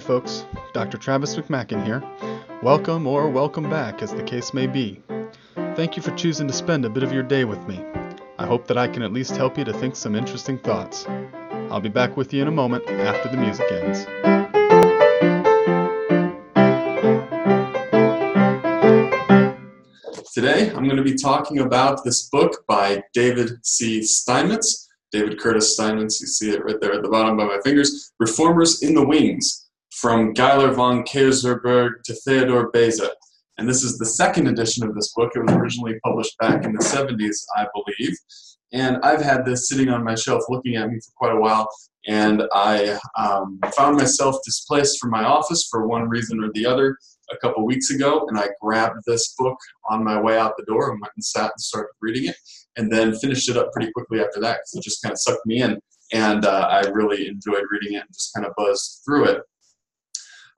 folks. Dr. Travis McMaken here. Welcome or welcome back, as the case may be. Thank you for choosing to spend a bit of your day with me. I hope that I can at least help you to think some interesting thoughts. I'll be back with you in a moment after the music ends. Today, I'm going to be talking about this book by David C. Steinmetz. David Curtis Steinmetz, you see it right there at the bottom by my fingers. Reformers in the Wings, from Geiler von Kaysersberg to Theodor Beza. And this is the second edition of this book. It was originally published back in the 70s, I believe. And I've had this sitting on my shelf looking at me for quite a while. And I um, found myself displaced from my office for one reason or the other a couple weeks ago. And I grabbed this book on my way out the door and went and sat and started reading it. And then finished it up pretty quickly after that because it just kind of sucked me in. And uh, I really enjoyed reading it and just kind of buzzed through it.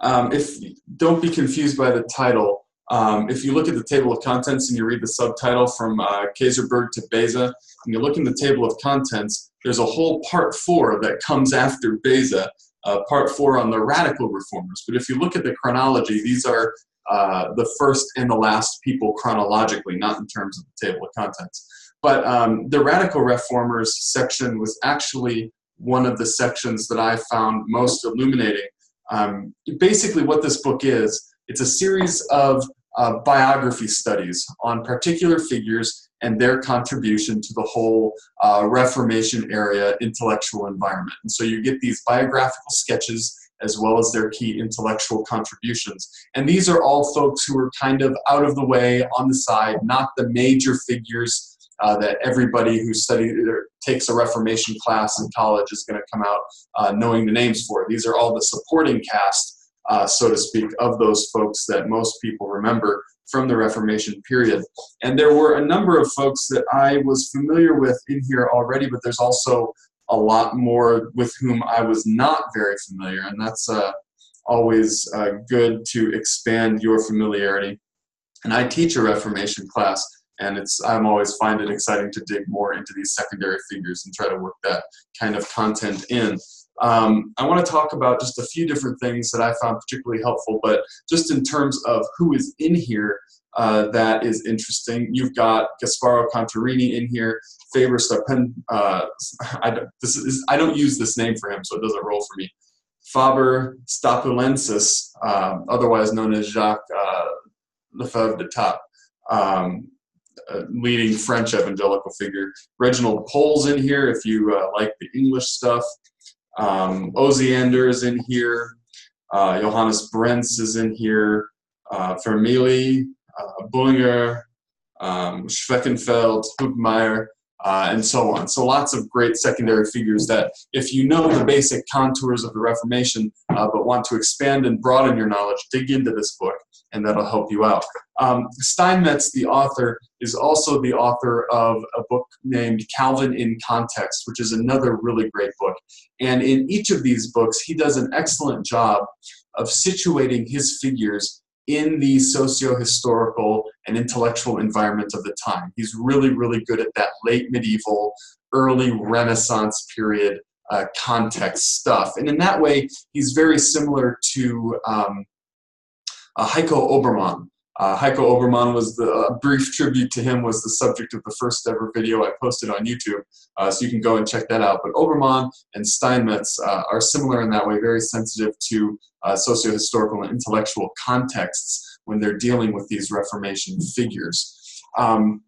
Um, if don't be confused by the title. Um, if you look at the table of contents and you read the subtitle from uh, Kaysersberg to Beza, and you look in the table of contents, there's a whole part four that comes after Beza, uh, part four on the radical reformers. But if you look at the chronology, these are uh, the first and the last people chronologically, not in terms of the table of contents. But um, the radical reformers section was actually one of the sections that I found most illuminating um, basically, what this book is, it's a series of uh, biography studies on particular figures and their contribution to the whole uh, Reformation area intellectual environment. And so you get these biographical sketches as well as their key intellectual contributions. And these are all folks who are kind of out of the way, on the side, not the major figures uh, that everybody who studies or takes a Reformation class in college is going to come out uh, knowing the names for. These are all the supporting cast, uh, so to speak, of those folks that most people remember from the Reformation period. And there were a number of folks that I was familiar with in here already, but there's also a lot more with whom I was not very familiar, and that's uh, always uh, good to expand your familiarity. And I teach a Reformation class and it's I'm always find it exciting to dig more into these secondary figures and try to work that kind of content in. Um, I want to talk about just a few different things that I found particularly helpful, but just in terms of who is in here, uh, that is interesting. You've got Gasparo Contarini in here, Faber Starpen. Uh, I, don't, I don't use this name for him, so it doesn't roll for me. Faber Stapulensis, uh, otherwise known as Jacques uh, Lefebvre d'Etaples. Um, leading French evangelical figure. Reginald Pole's in here if you uh, like the English stuff. Um, Osiander is in here. Uh, Johannes Brenz is in here. Uh, Vermigli, uh, Bullinger, um, Schwenckfeld, Hubmaier, uh, and so on. So lots of great secondary figures that, if you know the basic contours of the Reformation, uh, but want to expand and broaden your knowledge, dig into this book, and that'll help you out. Um, Steinmetz, the author, is also the author of a book named Calvin in Context, which is another really great book. And in each of these books, he does an excellent job of situating his figures in the socio-historical and intellectual environment of the time. He's really, really good at that late medieval, early Renaissance period uh, context stuff. And in that way, he's very similar to um, uh, Heiko Oberman. Uh, Heiko Oberman was the uh, brief tribute to him was the subject of the first ever video I posted on YouTube, uh, so you can go and check that out. But Oberman and Steinmetz uh, are similar in that way, very sensitive to uh, socio-historical and intellectual contexts when they're dealing with these Reformation figures. Um,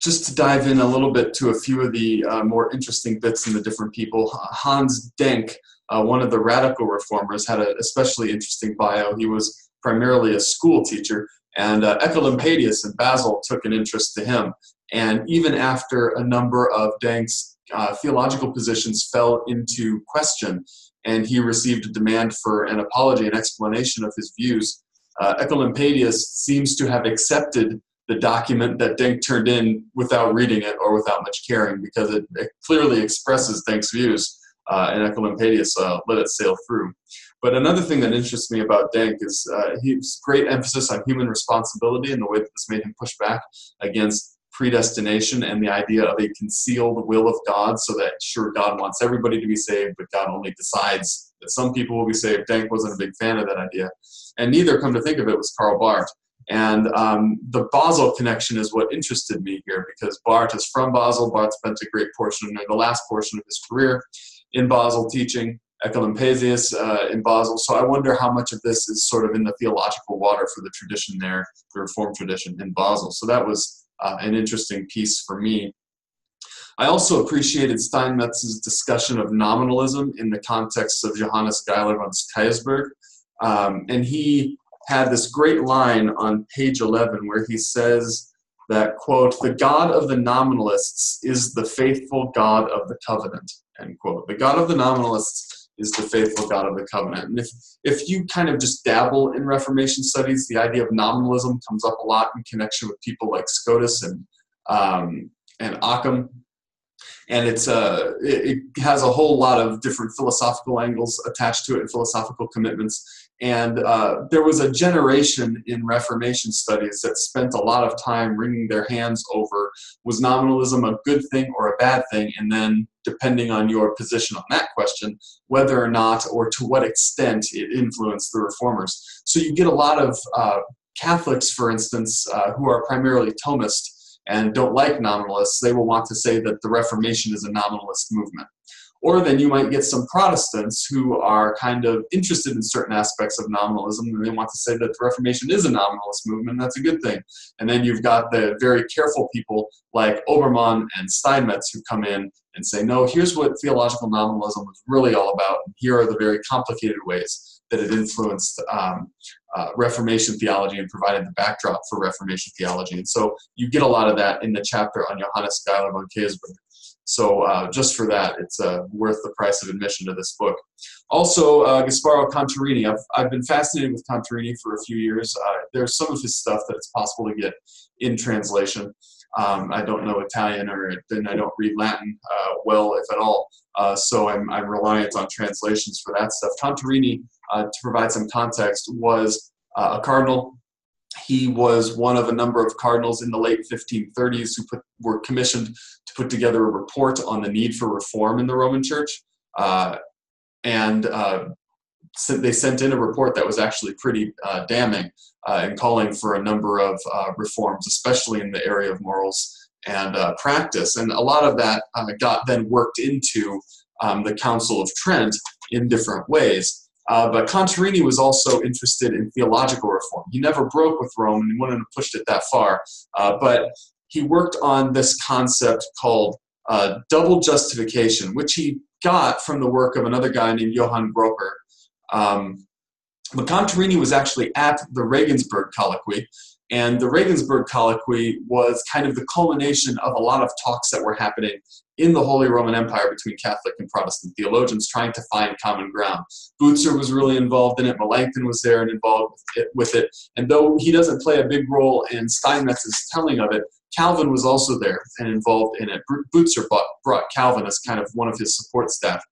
just to dive in a little bit to a few of the uh, more interesting bits in the different people, Hans Denk, one of the radical reformers, had an especially interesting bio. He was primarily a school teacher, and uh, Oecolampadius in Basel took an interest to him. And even after a number of Denk's uh, theological positions fell into question, and he received a demand for an apology and explanation of his views, uh, Oecolampadius seems to have accepted the document that Denk turned in without reading it or without much caring because it, it clearly expresses Denk's views, uh, and Oecolampadius uh, let it sail through. But another thing that interests me about Denk is uh, his great emphasis on human responsibility and the way that this made him push back against predestination and the idea of a concealed will of God, so that sure, God wants everybody to be saved, but God only decides that some people will be saved. Denk wasn't a big fan of that idea. And neither, come to think of it, was Karl Barth. And um, the Basel connection is what interested me here because Barth is from Basel. Barth spent a great portion, or the last portion of his career in Basel teaching. Oecolampadius uh, in Basel. So I wonder how much of this is sort of in the theological water for the tradition there, the Reformed tradition in Basel. So that was uh, an interesting piece for me. I also appreciated Steinmetz's discussion of nominalism in the context of Johannes Geiler von Kaysersberg. Um, and he had this great line on page 11 where he says that, quote, the God of the nominalists is the faithful God of the covenant, end quote. The God of the nominalists is the faithful God of the covenant. And if, if you kind of just dabble in Reformation studies, the idea of nominalism comes up a lot in connection with people like Scotus and, um, and Occam and it's uh, it, has a whole lot of different philosophical angles attached to it and philosophical commitments and uh, there was a generation in reformation studies that spent a lot of time wringing their hands over was nominalism a good thing or a bad thing and then depending on your position on that question whether or not or to what extent it influenced the reformers so you get a lot of uh, catholics for instance uh, who are primarily thomist and don't like nominalists, they will want to say that the Reformation is a nominalist movement. Or then you might get some Protestants who are kind of interested in certain aspects of nominalism and they want to say that the Reformation is a nominalist movement, that's a good thing. And then you've got the very careful people like Oberman and Steinmetz who come in and say, no, here's what theological nominalism was really all about. And here are the very complicated ways that it influenced um, uh, Reformation theology and provided the backdrop for Reformation theology. And so you get a lot of that in the chapter on Johannes Geiler von Kaysersberg. So uh, just for that, it's uh, worth the price of admission to this book. Also, uh, Gasparo Contarini. I've, I've been fascinated with Contarini for a few years. Uh, there's some of his stuff that it's possible to get in translation. Um, I don't know Italian or then I don't read Latin uh, well, if at all. Uh, so I'm, I'm reliant on translations for that stuff. Contarini, to provide some context, was a cardinal. He was one of a number of cardinals in the late 1530s who put, were commissioned to put together a report on the need for reform in the Roman Church. Uh, and uh, they sent in a report that was actually pretty damning uh, and calling for a number of uh, reforms, especially in the area of morals and uh, practice. And a lot of that uh, got then worked into um, the Council of Trent in different ways. Uh, but Contarini was also interested in theological reform. He never broke with Rome and he wouldn't have pushed it that far. Uh, but he worked on this concept called double justification, which he got from the work of another guy named Johann Gropper. Um, but Contarini was actually at the Regensburg colloquy, and the Regensburg colloquy was kind of the culmination of a lot of talks that were happening in the Holy Roman Empire between Catholic and Protestant theologians trying to find common ground. Bucer was really involved in it, Melanchthon was there and involved with it. And though he doesn't play a big role in Steinmetz's telling of it, Calvin was also there and involved in it. Bucer brought Calvin as kind of one of his support staff.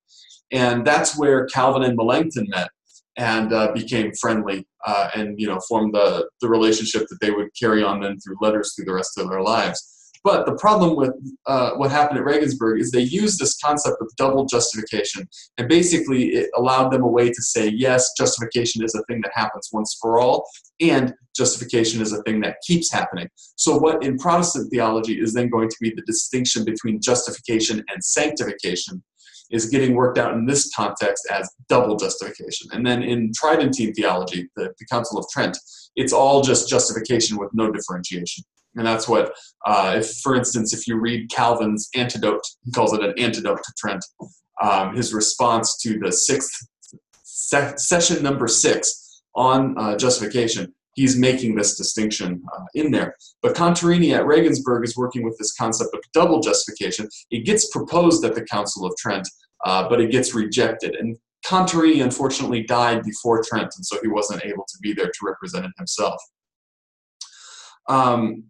And that's where Calvin and Melanchthon met and uh, became friendly uh, and you know formed the, the relationship that they would carry on then through letters through the rest of their lives. But the problem with uh, what happened at regensburg is they used this concept of double justification and basically it allowed them a way to say yes justification is a thing that happens once for all and justification is a thing that keeps happening. So what in protestant theology is then going to be the distinction between justification and sanctification is getting worked out in this context as double justification. And then in Tridentine theology, the, the Council of Trent, it's all just justification with no differentiation. And that's what, uh, if for instance, if you read Calvin's antidote, he calls it an antidote to Trent, um, his response to the sixth se- session number six on uh, justification, he's making this distinction uh, in there. But Contarini at Regensburg is working with this concept of double justification. It gets proposed at the Council of Trent, uh, but it gets rejected. And Contarini unfortunately died before Trent, and so he wasn't able to be there to represent it himself. Um,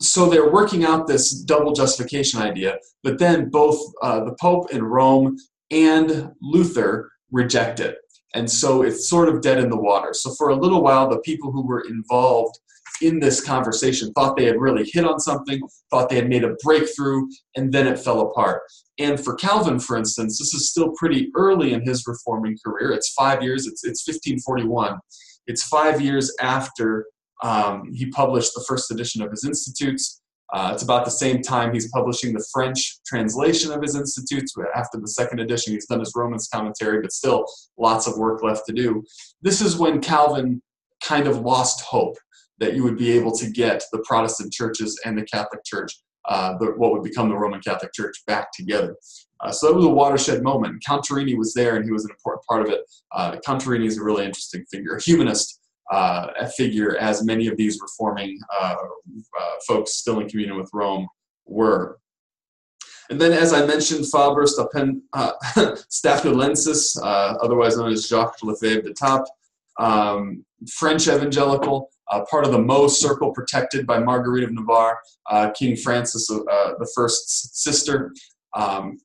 so they're working out this double justification idea, but then both uh, the Pope in Rome and Luther reject it. And so it's sort of dead in the water. So for a little while, the people who were involved in this conversation thought they had really hit on something, thought they had made a breakthrough, and then it fell apart. And for Calvin, for instance, this is still pretty early in his reforming career. It's five years, it's, it's 1541. It's five years after um, he published the first edition of his Institutes. Uh, it's about the same time he's publishing the French translation of his Institutes. After the second edition, he's done his Romans commentary, but still lots of work left to do. This is when Calvin kind of lost hope that you would be able to get the Protestant churches and the Catholic Church, uh, the, what would become the Roman Catholic Church, back together. Uh, so it was a watershed moment. Contarini was there, and he was an important part of it. Uh, Contarini is a really interesting figure, a humanist uh, figure, as many of these reforming uh, uh, folks still in communion with Rome were. And then, as I mentioned, Faber Stapen, uh, Statulensis, otherwise known as Jacques Lefebvre d'Etaples, um, French evangelical, uh, part of the Meaux circle protected by Marguerite of Navarre, uh, King Francis uh, the First's sister. Um,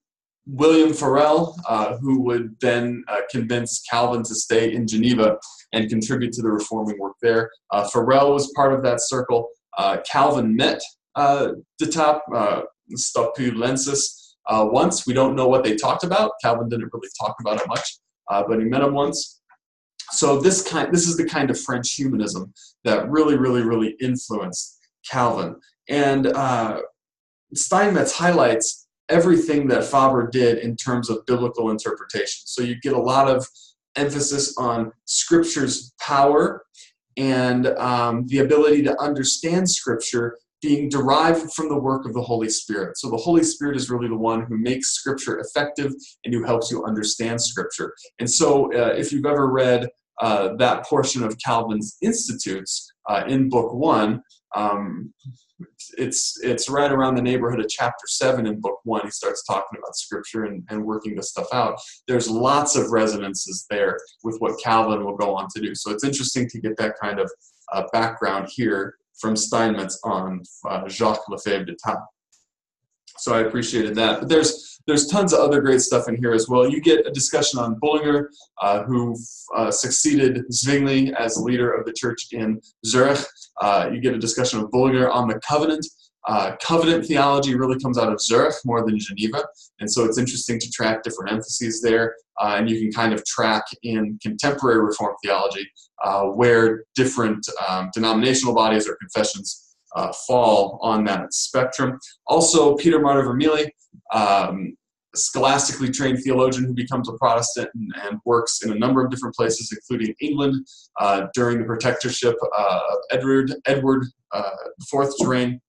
William Farel, uh, who would then uh, convince Calvin to stay in Geneva and contribute to the reforming work there. Uh, Farel was part of that circle. Calvin met d'Etaples, uh, Stapulensis, once. We don't know what they talked about. Calvin didn't really talk about it much, but he met him once. So this kind, this is the kind of French humanism that really, really, really influenced Calvin. And uh, Steinmetz highlights everything that Faber did in terms of biblical interpretation. So you get a lot of emphasis on Scripture's power and um, the ability to understand Scripture being derived from the work of the Holy Spirit. So the Holy Spirit is really the one who makes Scripture effective and who helps you understand Scripture. And so uh, if you've ever read uh, that portion of Calvin's Institutes uh, in Book One. Um, it's it's right around the neighborhood of chapter seven in book one. He starts talking about scripture and, and working this stuff out. There's lots of resonances there with what Calvin will go on to do. So it's interesting to get that kind of uh, background here from Steinmetz on uh, Jacques Lefebvre d'Etaples. So I appreciated that. But there's there's tons of other great stuff in here as well. You get a discussion on Bullinger, uh, who uh, succeeded Zwingli as leader of the church in Zurich. Uh, you get a discussion of Bullinger on the covenant. Uh, covenant theology really comes out of Zurich more than Geneva, and so it's interesting to track different emphases there. Uh, and you can kind of track in contemporary Reformed theology uh, where different um, denominational bodies or confessions uh, fall on that spectrum. Also, Peter Martyr Vermigli, um, scholastically trained theologian who becomes a Protestant and, and, works in a number of different places, including England uh, during the protectorship uh, of Edward, Edward IV's uh, reign.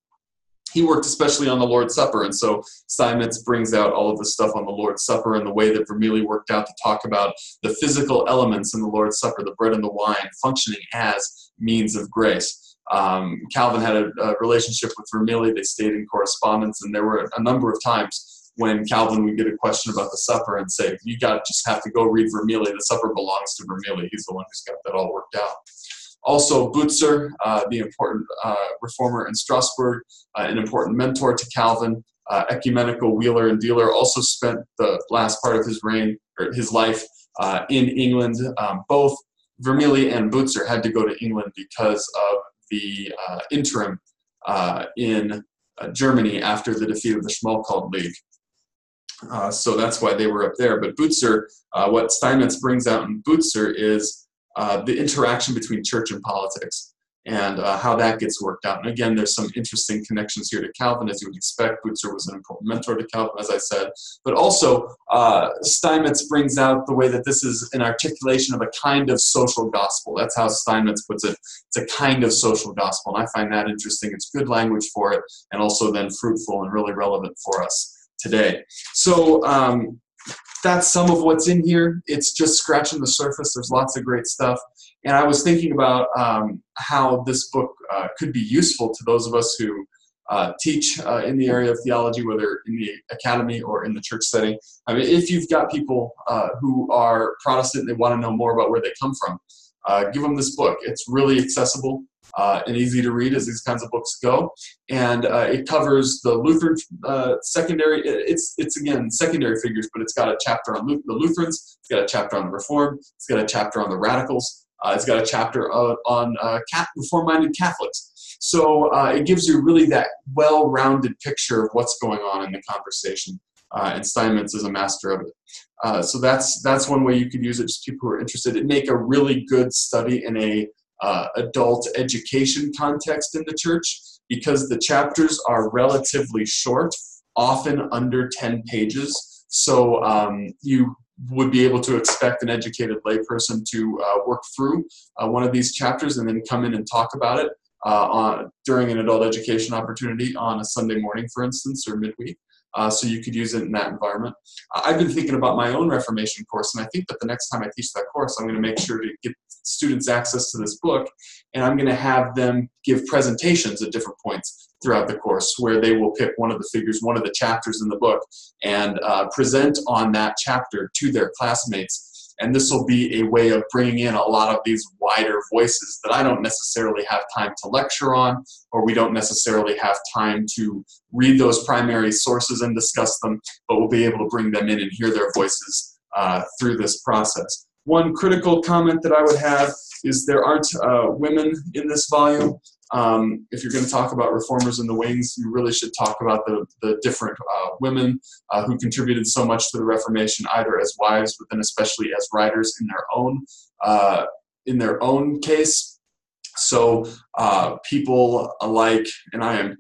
He worked especially on the Lord's Supper, and so Steinmetz brings out all of the stuff on the Lord's Supper and the way that Vermigli worked out to talk about the physical elements in the Lord's Supper, the bread and the wine, functioning as means of grace. Um, Calvin had a, a, relationship with Vermigli. They stayed in correspondence, and there were a number of times when Calvin would get a question about the supper and say, "You got just have to go read Vermigli. The supper belongs to Vermigli. He's the one who's got that all worked out." Also, Butzer, uh, the important uh, reformer in Strasbourg, uh, an important mentor to Calvin, ecumenical wheeler and dealer, also spent the last part of his reign or his life in England. Um, both Vermigli and Butzer had to go to England because of the interim in Germany after the defeat of the Schmalkald League. Uh, so that's why they were up there. But Butzer, uh, what Steinmetz brings out in Butzer is uh, the interaction between church and politics and uh, how that gets worked out. And again, there's some interesting connections here to Calvin, as you would expect. Butzer was an important mentor to Calvin, as I said. But also, uh, Steinmetz brings out the way that this is an articulation of a kind of social gospel. That's how Steinmetz puts it. It's a kind of social gospel. And I find that interesting. It's good language for it, and also then fruitful and really relevant for us today. So, um, that's some of what's in here. It's just scratching the surface. There's lots of great stuff. And I was thinking about um, how this book uh, could be useful to those of us who uh, teach uh, in the area of theology, whether in the academy or in the church setting. I mean, if you've got people uh, who are Protestant they want to know more about where they come from, uh, give them this book. It's really accessible uh, and easy to read as these kinds of books go. And uh, it covers the Lutheran uh, secondary. It's it's again secondary figures, but it's got a chapter on the Lutherans. It's got a chapter on the Reformed. It's got a chapter on the Radicals. Uh, it's got a chapter on uh, Reform-minded Catholics. So it gives you really that well-rounded picture of what's going on in the conversation. And Steinmetz is a master of it. so that's that's one way you could use it. Just people who are interested. It make a really good study in a uh, adult education context in the church because the chapters are relatively short, often under 10 pages. So um, you would be able to expect an educated layperson to uh, work through uh, one of these chapters and then come in and talk about it uh, on, during an adult education opportunity on a Sunday morning, for instance, or midweek uh, so you could use it in that environment. I've been thinking about my own Reformation course, and I think that the next time I teach that course, I'm going to make sure to get students access to this book, and I'm going to have them give presentations at different points throughout the course where they will pick one of the figures, one of the chapters in the book, and uh, present on that chapter to their classmates and this will be a way of bringing in a lot of these wider voices that I don't necessarily have time to lecture on, or we don't necessarily have time to read those primary sources and discuss them, but we'll be able to bring them in and hear their voices uh, through this process. One critical comment that I would have is there aren't uh, women in this volume. Um, if you're going to talk about reformers in the wings, you really should talk about the, the different uh, women uh, who contributed so much to the Reformation, either as wives, but then especially as writers in their own uh, in their own case. So uh, people alike, and I am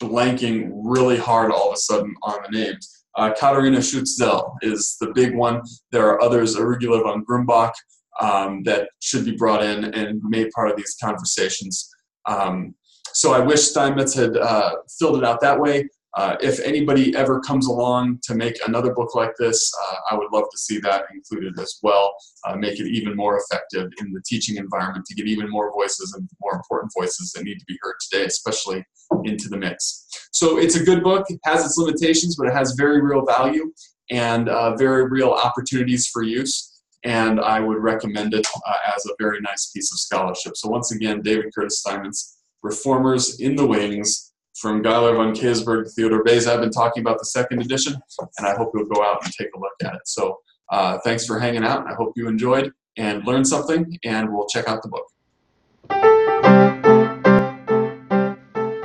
blanking really hard all of a sudden on the names. Uh, Katharina Schutz-Zell is the big one. There are others, Argula von Grumbach, um, that should be brought in and made part of these conversations. Um, so I wish Steinmetz had uh, filled it out that way. Uh, if anybody ever comes along to make another book like this, uh, I would love to see that included as well. Uh, make it even more effective in the teaching environment to get even more voices and more important voices that need to be heard today, especially into the mix. So it's a good book. It has its limitations, but it has very real value and uh, very real opportunities for use and I would recommend it uh, as a very nice piece of scholarship. So once again, David Curtis Steinmetz, Reformers in the Wings, from Geiler von Kaysersberg, Theodore Beza. I've been talking about the second edition, and I hope you'll go out and take a look at it. So uh, thanks for hanging out. I hope you enjoyed and learned something, and we'll check out the book.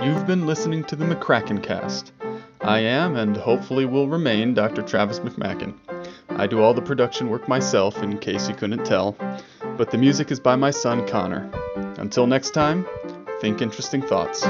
You've been listening to the McCracken Cast. I am, and hopefully will remain, Dr. Travis McMaken. I do all the production work myself, in case you couldn't tell, but the music is by my son Connor. Until next time, think interesting thoughts.